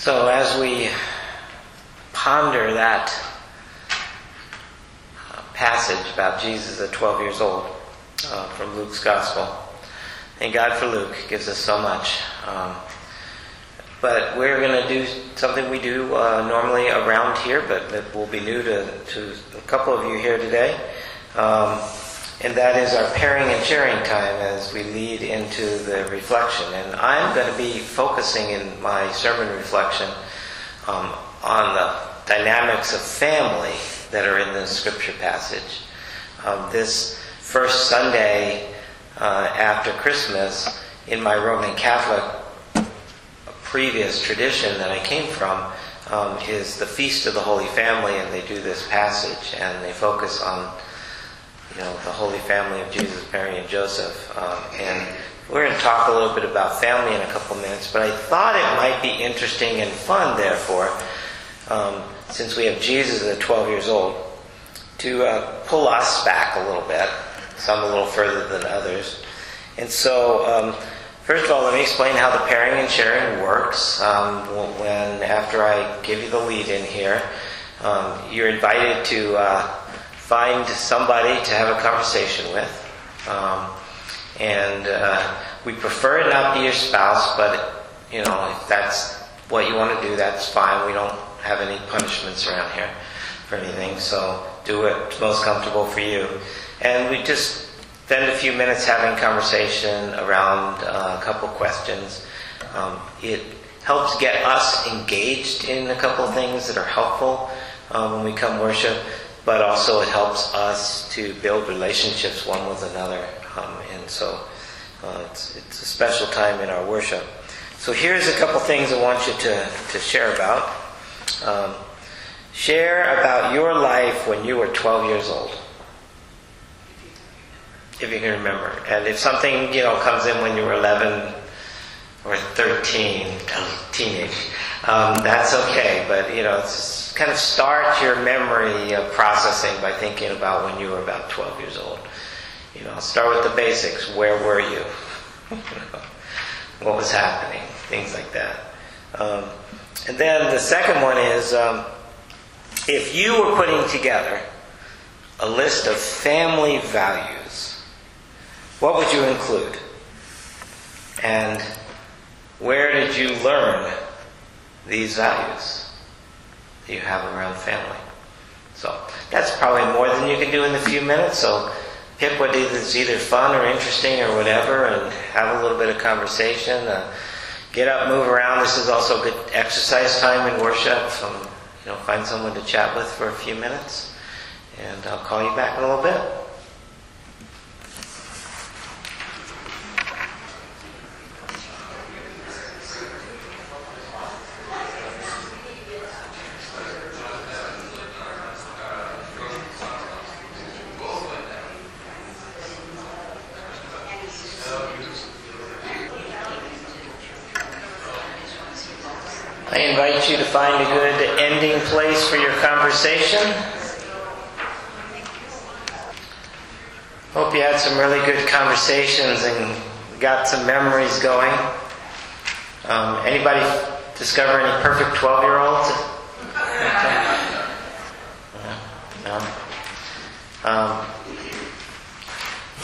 So, as we ponder that uh, passage about Jesus at 12 years old uh, from Luke's Gospel, thank God for Luke, gives us so much. Um, but we're going to do something we do uh, normally around here, but that will be new to, to a couple of you here today. Um, and that is our pairing and sharing time as we lead into the reflection. And I'm going to be focusing in my sermon reflection um, on the dynamics of family that are in the scripture passage. Um, this first Sunday uh, after Christmas, in my Roman Catholic previous tradition that I came from, um, is the Feast of the Holy Family, and they do this passage and they focus on you know, the Holy Family of Jesus, Mary, and Joseph. Um, and we're going to talk a little bit about family in a couple minutes, but I thought it might be interesting and fun, therefore, um, since we have Jesus at 12 years old, to uh, pull us back a little bit, some a little further than others. And so, um, first of all, let me explain how the pairing and sharing works. Um, when after I give you the lead in here, um, you're invited to uh, find somebody to have a conversation with. Um, and uh, we prefer it not be your spouse, but you know, if that's what you want to do, that's fine. We don't have any punishments around here for anything, so do it most comfortable for you. And we just spend a few minutes having conversation around uh, a couple questions. Um, it helps get us engaged in a couple things that are helpful um, when we come worship but also it helps us to build relationships one with another. Um, and so uh, it's, it's, a special time in our worship. So here's a couple things I want you to, to share about. Um, share about your life when you were 12 years old. If you can remember. And if something, you know, comes in when you were 11 or 13, teenage, um, that's okay. But, you know, it's kind of start your memory of processing by thinking about when you were about 12 years old. You know, start with the basics. Where were you? what was happening? Things like that. Um, and then the second one is um, if you were putting together a list of family values, what would you include? And where did you learn these values? You have around family. So that's probably more than you can do in a few minutes. So pick what is either fun or interesting or whatever, and have a little bit of conversation. Uh, get up, move around. This is also good exercise time in worship. Um, you know, find someone to chat with for a few minutes, and I'll call you back in a little bit. invite you to find a good ending place for your conversation. Hope you had some really good conversations and got some memories going. Um, anybody discover any perfect 12 year olds? No. Um,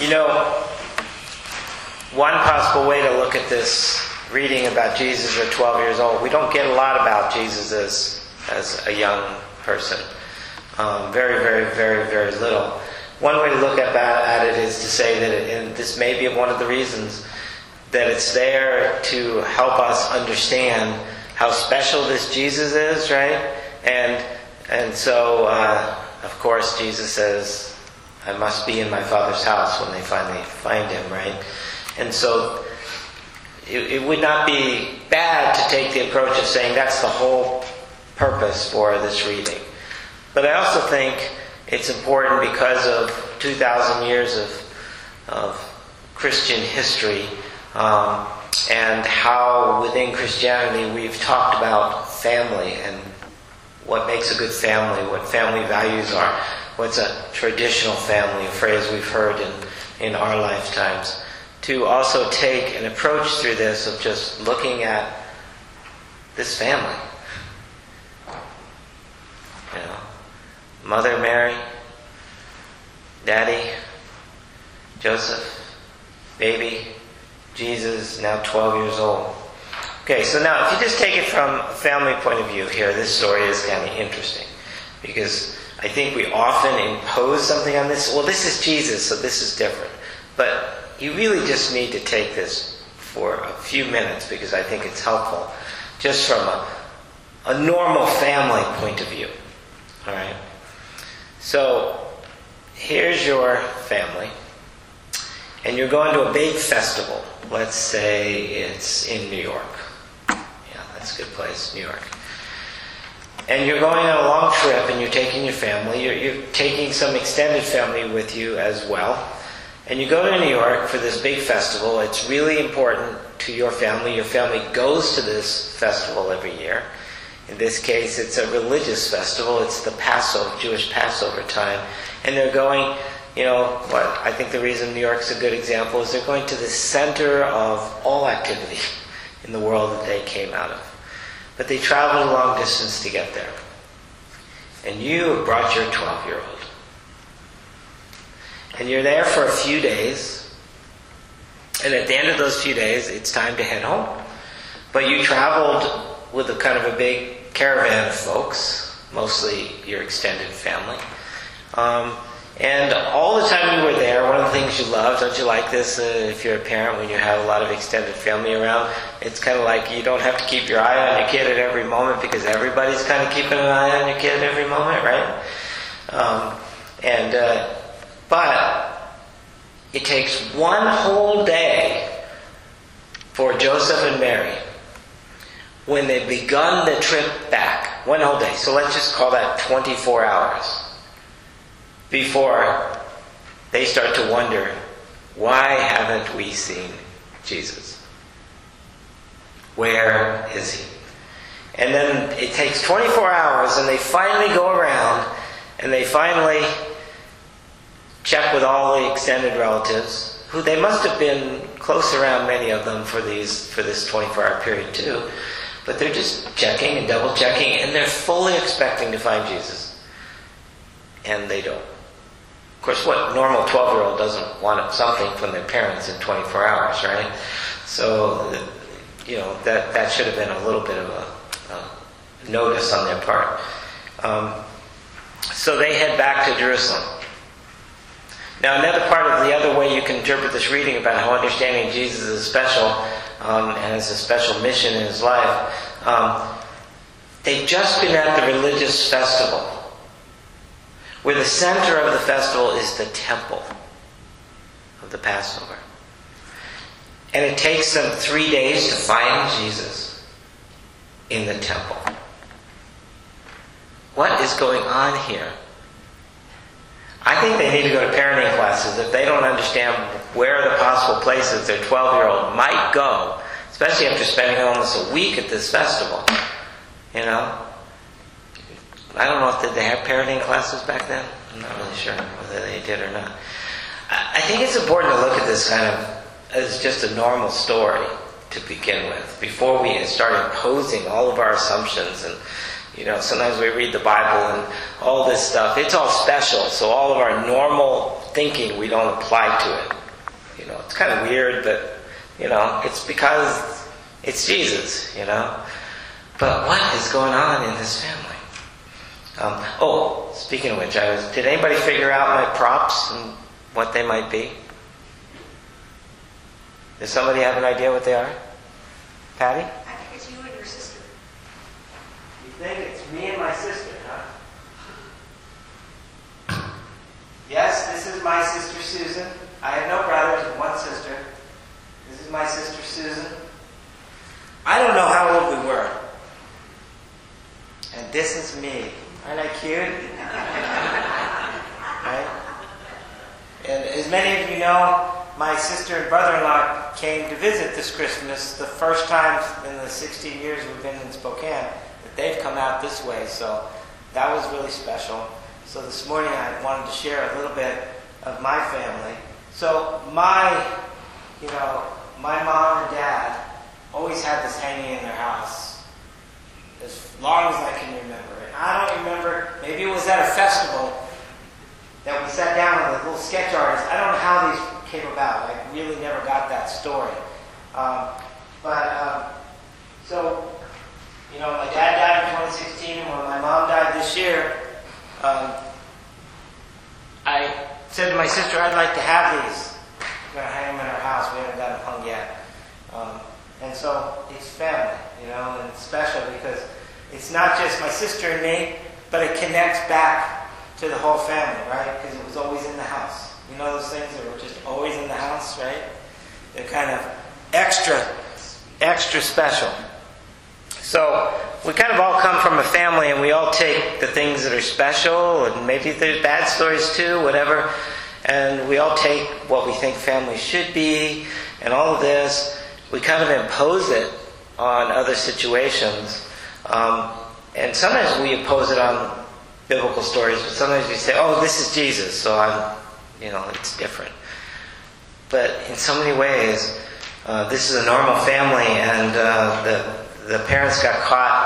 you know, one possible way to look at this reading about Jesus at 12 years old, we don't get a lot about Jesus as, as a young person. Um, very, very, very, very little. One way to look at, at it is to say that, it, and this may be one of the reasons, that it's there to help us understand how special this Jesus is, right? And and so, uh, of course, Jesus says, "I must be in my Father's house when they finally find him," right? And so it, it would not be bad to take the approach of saying that's the whole purpose for this reading. But I also think it's important because of 2,000 years of, of Christian history um, and how within Christianity we've talked about family and what makes a good family, what family values are, what's a traditional family, a phrase we've heard in, in our lifetimes to also take an approach through this of just looking at this family. You know, Mother Mary, Daddy, Joseph, baby, Jesus, now 12 years old. Okay, so now if you just take it from a family point of view here, this story is kind of interesting because I think we often impose something on this. Well, this is Jesus, so this is different. But you really just need to take this for a few minutes because I think it's helpful just from a, a normal family point of view. All right? So here's your family, and you're going to a big festival. Let's say it's in New York. Yeah, that's a good place, New York. And you're going on a long trip, and you're taking your family. You're, you're taking some extended family with you as well. And you go to New York for this big festival. It's really important to your family. Your family goes to this festival every year. In this case, it's a religious festival. It's the Passover, Jewish Passover time. And they're going, you know, what I think the reason New York's a good example is they're going to the center of all activity in the world that they came out of. But they traveled a long distance to get there. And you brought your 12 year old. And you're there for a few days. And at the end of those few days, it's time to head home. But you traveled with a kind of a big caravan folks, mostly your extended family. Um, and all the time you were there, one of the things you love, don't you like this uh, if you're a parent when you have a lot of extended family around? It's kind of like you don't have to keep your eye on your kid at every moment because everybody's kind of keeping an eye on your kid at every moment, right? Um, and uh, but it takes one whole day for Joseph and Mary when they've begun the trip back. One whole day. So let's just call that 24 hours before they start to wonder why haven't we seen Jesus? Where is he? And then it takes 24 hours, and they finally go around and they finally check with all the extended relatives, who they must have been close around many of them for these for this 24-hour period too. But they're just checking and double checking, and they're fully expecting to find Jesus, and they don't. Of course, what normal 12-year-old doesn't want something from their parents in 24 hours, right? So, you know that that should have been a little bit of a, a notice on their part. Um, so they head back to Jerusalem. Now, another part of the other way you can interpret this reading about how understanding Jesus is special um, and has a special mission in his life, um, they've just been at the religious festival, where the center of the festival is the temple of the Passover. And it takes them three days to find Jesus in the temple. What is going on here? I think they need to go to parenting classes if they don't understand where are the possible places their 12 year old might go, especially after spending almost a week at this festival. You know? I don't know if did they have parenting classes back then. I'm not really sure whether they did or not. I think it's important to look at this kind of as just a normal story to begin with before we start imposing all of our assumptions and you know, sometimes we read the Bible and all this stuff. It's all special, so all of our normal thinking we don't apply to it. You know, it's kind of weird, but you know, it's because it's Jesus. You know, but what is going on in this family? Um, oh, speaking of which, I was. Did anybody figure out my props and what they might be? Does somebody have an idea what they are? Patty? I think it's you and your sister. You think it's me and my sister, huh? Yes, this is my sister Susan. I have no brothers and one sister. This is my sister Susan. I don't know how old we were. And this is me. Aren't I cute? right? And as many of you know, my sister and brother-in-law came to visit this Christmas the first time in the 16 years we've been in Spokane that they've come out this way. So that was really special. So this morning I wanted to share a little bit of my family. So my, you know, my mom and dad always had this hanging in their house. as long as I can remember. And I don't remember, maybe it was at a festival that we sat down with a little sketch artist. I don't know how these came about. I really never got that story. Um, but, um, so, you know, my dad died in 2016, and when my mom died this year, um, said to my sister, I'd like to have these. We're going to hang them in our house. We haven't got them hung yet. Um, and so it's family, you know, and it's special because it's not just my sister and me, but it connects back to the whole family, right? Because it was always in the house. You know those things that were just always in the house, right? They're kind of extra, extra special. So we kind of all come from a family and we all take the things that are special and maybe there's bad stories too, whatever. And we all take what we think family should be and all of this. We kind of impose it on other situations. Um, and sometimes we impose it on biblical stories, but sometimes we say, oh, this is Jesus, so I'm, you know, it's different. But in so many ways, uh, this is a normal family, and uh, the, the parents got caught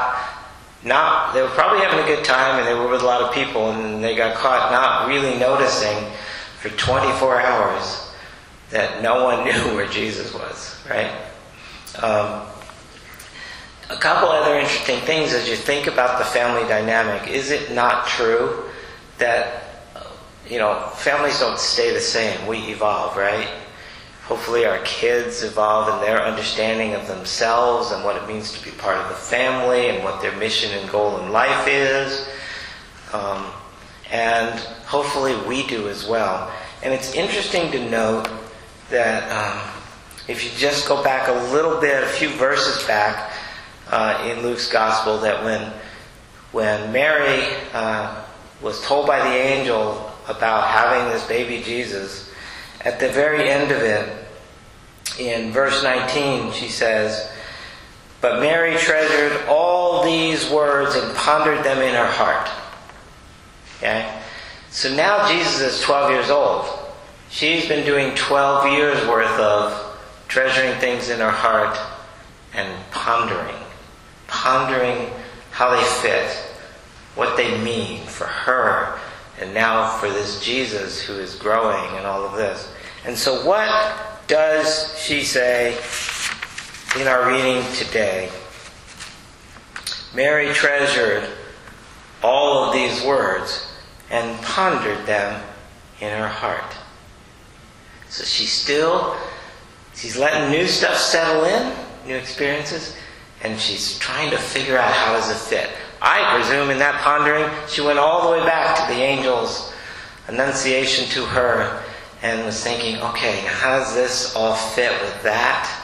not, they were probably having a good time and they were with a lot of people, and they got caught not really noticing for 24 hours that no one knew where Jesus was, right? Um, a couple other interesting things as you think about the family dynamic. Is it not true that, you know, families don't stay the same? We evolve, right? Hopefully, our kids evolve in their understanding of themselves and what it means to be part of the family and what their mission and goal in life is. Um, and hopefully, we do as well. And it's interesting to note that um, if you just go back a little bit, a few verses back, uh, in Luke's gospel that when when Mary uh, was told by the angel about having this baby Jesus, at the very end of it, in verse 19, she says, But Mary treasured all these words and pondered them in her heart. Okay? So now Jesus is 12 years old. She's been doing 12 years worth of treasuring things in her heart and pondering pondering how they fit, what they mean for her, and now for this Jesus who is growing and all of this. And so, what does she say in our reading today? Mary treasured all of these words and pondered them in her heart. So she's still, she's letting new stuff settle in, new experiences, and she's trying to figure out how does it fit. I presume in that pondering, she went all the way back to the angel's annunciation to her and was thinking, okay, how does this all fit with that?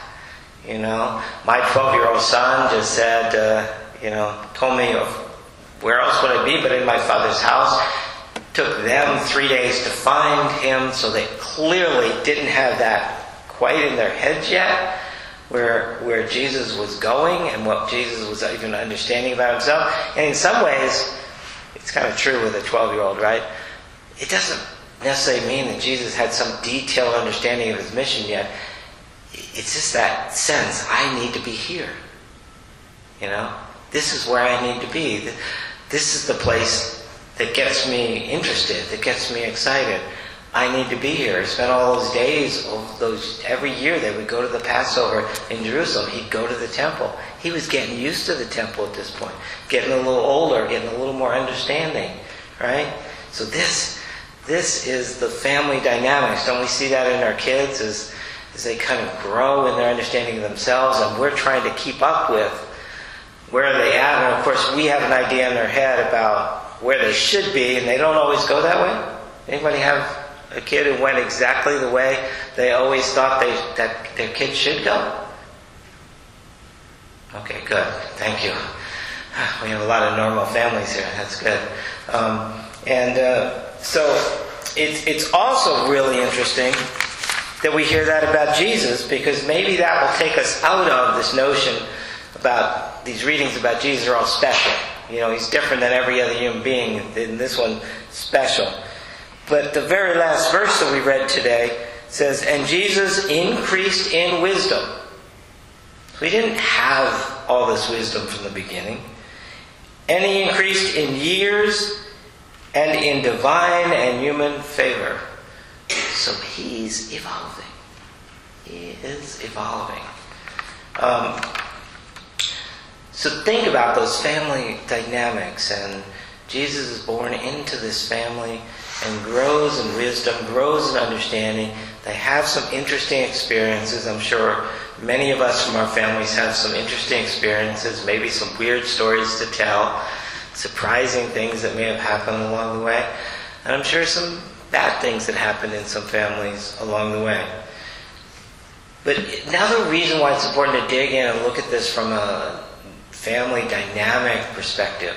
You know, my 12 year old son just said, uh, you know, told me of where else would I be but in my father's house. Took them three days to find him, so they clearly didn't have that quite in their heads yet where where Jesus was going and what Jesus was even understanding about himself. And in some ways, it's kind of true with a 12 year old, right? It doesn't necessarily mean that Jesus had some detailed understanding of his mission yet. It's just that sense I need to be here. You know, this is where I need to be. This is the place that gets me interested, that gets me excited. I need to be here. He spent all those days, those every year they would go to the Passover in Jerusalem. He'd go to the temple. He was getting used to the temple at this point, getting a little older, getting a little more understanding, right? So this, this is the family dynamics. Don't we see that in our kids as, as they kind of grow in their understanding of themselves, and we're trying to keep up with where they at. And of course, we have an idea in their head about where they should be, and they don't always go that way. Anybody have a kid who went exactly the way they always thought they, that their kid should go? Okay, good. Thank you. We have a lot of normal families here. That's good. Um, and uh, so it's, it's also really interesting that we hear that about Jesus because maybe that will take us out of this notion about these readings about Jesus are all special. You know, he's different than every other human being. and this one, special. But the very last verse that we read today says, And Jesus increased in wisdom. We didn't have all this wisdom from the beginning. And he increased in years and in divine and human favor. So he's evolving. He is evolving. Um, so think about those family dynamics. And Jesus is born into this family and grows in wisdom, grows in understanding. They have some interesting experiences. I'm sure many of us from our families have some interesting experiences, maybe some weird stories to tell, surprising things that may have happened along the way. And I'm sure some bad things that happened in some families along the way. But now the reason why it's important to dig in and look at this from a family dynamic perspective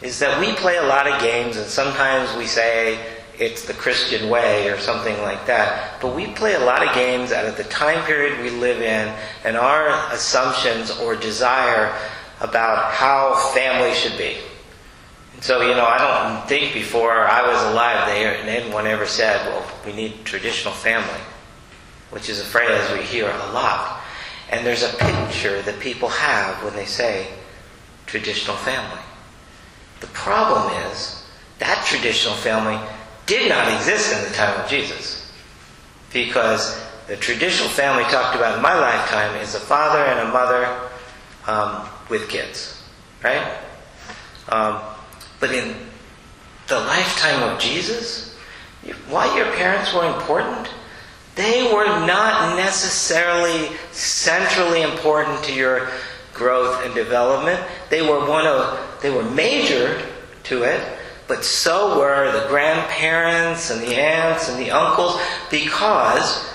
is that we play a lot of games and sometimes we say it's the Christian way or something like that. But we play a lot of games out of the time period we live in and our assumptions or desire about how family should be. So, you know, I don't think before I was alive, they, anyone ever said, well, we need traditional family, which is a phrase we hear a lot. And there's a picture that people have when they say traditional family. The problem is that traditional family did not exist in the time of Jesus. Because the traditional family talked about in my lifetime is a father and a mother um, with kids, right? Um, but in the lifetime of Jesus, why your parents were important, they were not necessarily centrally important to your growth and development. They were one of they were major to it, but so were the grandparents and the aunts and the uncles because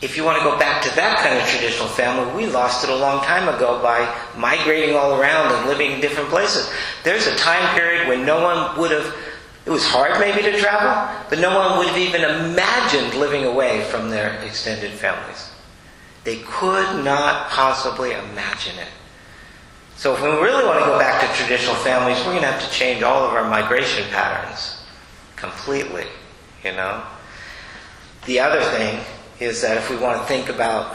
if you want to go back to that kind of traditional family, we lost it a long time ago by migrating all around and living in different places. There's a time period when no one would have, it was hard maybe to travel, but no one would have even imagined living away from their extended families. They could not possibly imagine it. So if we really want to go back to traditional families, we're going to have to change all of our migration patterns completely, you know. The other thing is that if we want to think about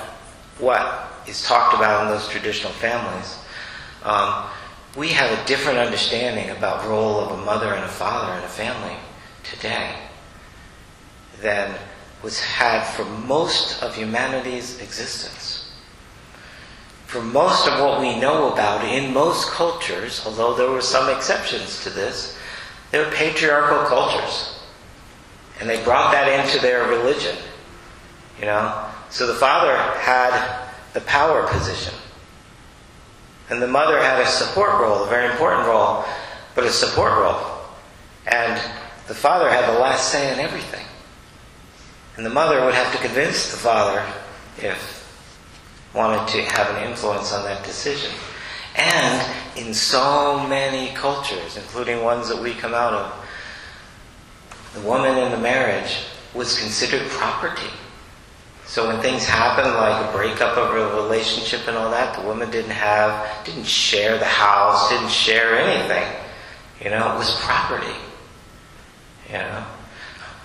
what is talked about in those traditional families, um, we have a different understanding about role of a mother and a father in a family today than was had for most of humanity's existence. For most of what we know about in most cultures, although there were some exceptions to this, they were patriarchal cultures. And they brought that into their religion. You know? So the father had the power position. And the mother had a support role, a very important role, but a support role. And the father had the last say in everything. And the mother would have to convince the father if wanted to have an influence on that decision. And in so many cultures, including ones that we come out of, the woman in the marriage was considered property. So when things happen, like a breakup of a relationship and all that, the woman didn't have, didn't share the house, didn't share anything. You know, it was property. You know,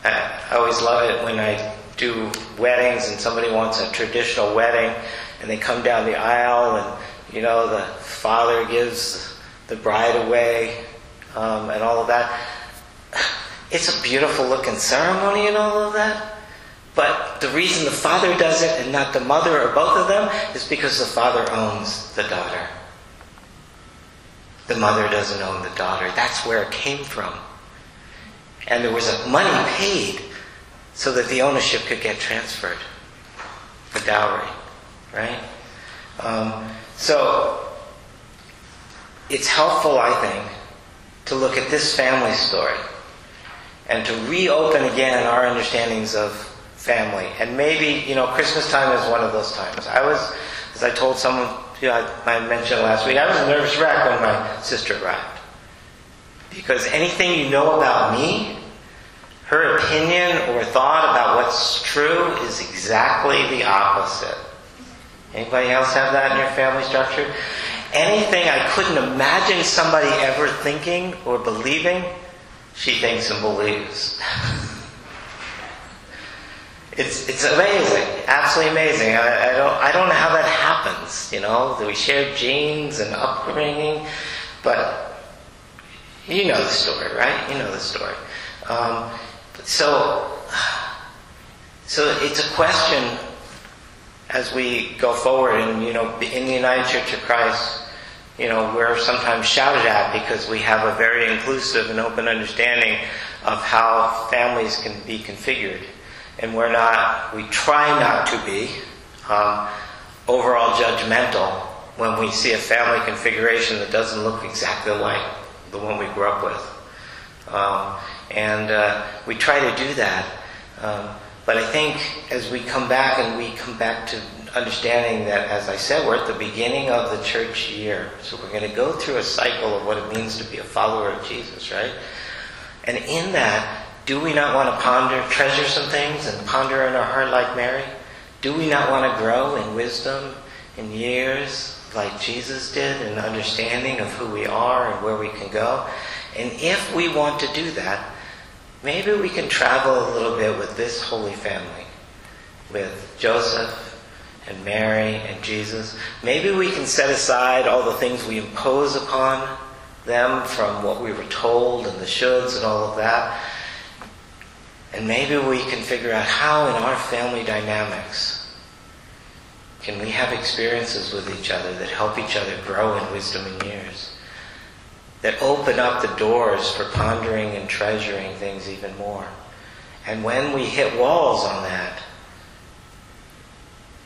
I, I always love it when I do weddings and somebody wants a traditional wedding, and they come down the aisle, and you know, the father gives the bride away, um, and all of that. It's a beautiful looking ceremony and all of that. But the reason the father does it and not the mother or both of them is because the father owns the daughter. The mother doesn't own the daughter. That's where it came from. And there was money paid so that the ownership could get transferred. The dowry, right? Um, so it's helpful, I think, to look at this family story and to reopen again our understandings of family. And maybe, you know, Christmas time is one of those times. I was, as I told someone, you I, I mentioned last week, I was a nervous wreck when my sister arrived. Because anything you know about me, her opinion or thought about what's true is exactly the opposite. Anybody else have that in your family structure? Anything I couldn't imagine somebody ever thinking or believing, she thinks and believes. It's, it's amazing, absolutely amazing. I, I, don't, I don't know how that happens, you know. We share genes and upbringing, But you know the story, right? You know the story. Um, so, so it's a question as we go forward, and you know, in the United Church of Christ, you know, we're sometimes shouted at because we have a very inclusive and open understanding of how families can be configured, and we're not, we try not to be um, overall judgmental when we see a family configuration that doesn't look exactly like the one we grew up with. Um, and uh, we try to do that. Um, but I think as we come back and we come back to understanding that, as I said, we're at the beginning of the church year. So we're going to go through a cycle of what it means to be a follower of Jesus, right? And in that, do we not want to ponder, treasure some things and ponder in our heart like Mary? Do we not want to grow in wisdom, in years, like Jesus did, in understanding of who we are and where we can go? And if we want to do that, maybe we can travel a little bit with this Holy Family, with Joseph and Mary and Jesus. Maybe we can set aside all the things we impose upon them from what we were told and the shoulds and all of that. And maybe we can figure out how in our family dynamics can we have experiences with each other that help each other grow in wisdom and years? That open up the doors for pondering and treasuring things even more. And when we hit walls on that,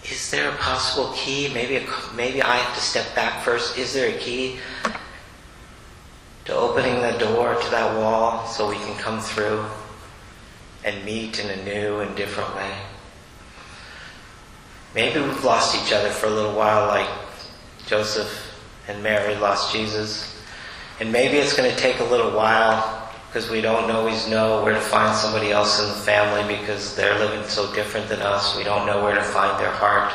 is there a possible key? Maybe, a, maybe I have to step back first. Is there a key to opening the door to that wall so we can come through and meet in a new and different way? Maybe we've lost each other for a little while, like Joseph and Mary lost Jesus. And maybe it's going to take a little while because we don't always know where to find somebody else in the family because they're living so different than us. We don't know where to find their heart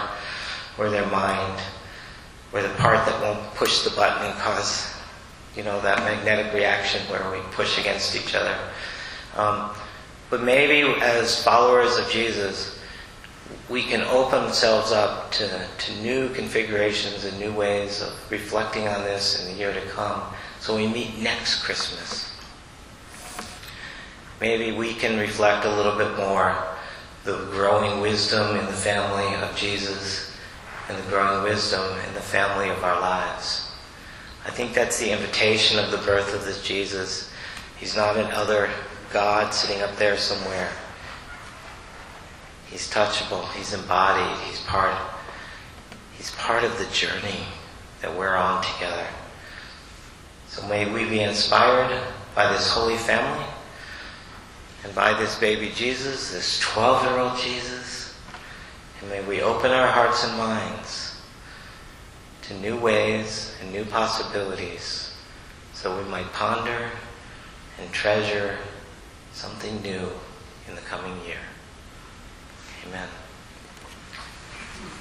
or their mind or the part that won't push the button and cause, you know, that magnetic reaction where we push against each other. Um, but maybe as followers of Jesus, we can open ourselves up to, to new configurations and new ways of reflecting on this in the year to come. So we meet next Christmas. Maybe we can reflect a little bit more the growing wisdom in the family of Jesus and the growing wisdom in the family of our lives. I think that's the invitation of the birth of this Jesus. He's not another God sitting up there somewhere. He's touchable, he's embodied, he's part he's part of the journey that we're on together. So may we be inspired by this holy family and by this baby Jesus, this 12 year old Jesus. And may we open our hearts and minds to new ways and new possibilities so we might ponder and treasure something new in the coming year. Amen.